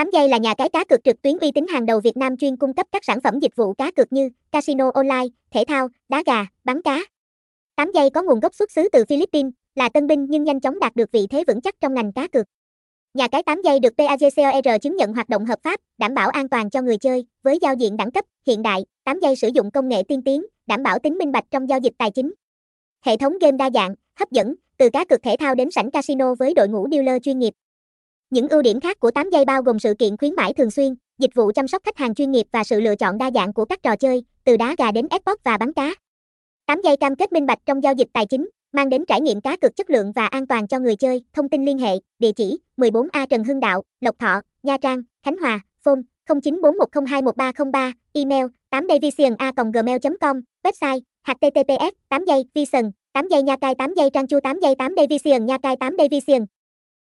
8 giây là nhà cái cá cược trực tuyến uy tín hàng đầu Việt Nam chuyên cung cấp các sản phẩm dịch vụ cá cược như casino online, thể thao, đá gà, bắn cá. 8 giây có nguồn gốc xuất xứ từ Philippines, là tân binh nhưng nhanh chóng đạt được vị thế vững chắc trong ngành cá cược. Nhà cái 8 giây được PAGCOR chứng nhận hoạt động hợp pháp, đảm bảo an toàn cho người chơi, với giao diện đẳng cấp, hiện đại, 8 giây sử dụng công nghệ tiên tiến, đảm bảo tính minh bạch trong giao dịch tài chính. Hệ thống game đa dạng, hấp dẫn, từ cá cược thể thao đến sảnh casino với đội ngũ dealer chuyên nghiệp. Những ưu điểm khác của 8 giây bao gồm sự kiện khuyến mãi thường xuyên, dịch vụ chăm sóc khách hàng chuyên nghiệp và sự lựa chọn đa dạng của các trò chơi, từ đá gà đến Xbox và bắn cá. 8 giây cam kết minh bạch trong giao dịch tài chính, mang đến trải nghiệm cá cược chất lượng và an toàn cho người chơi. Thông tin liên hệ, địa chỉ 14A Trần Hưng Đạo, Lộc Thọ, Nha Trang, Khánh Hòa, phone 0941021303, email 8 gmail com website https 8 giây vision 8 giây nha cai 8 giây trang chu 8 giây 8 division nha cai 8 division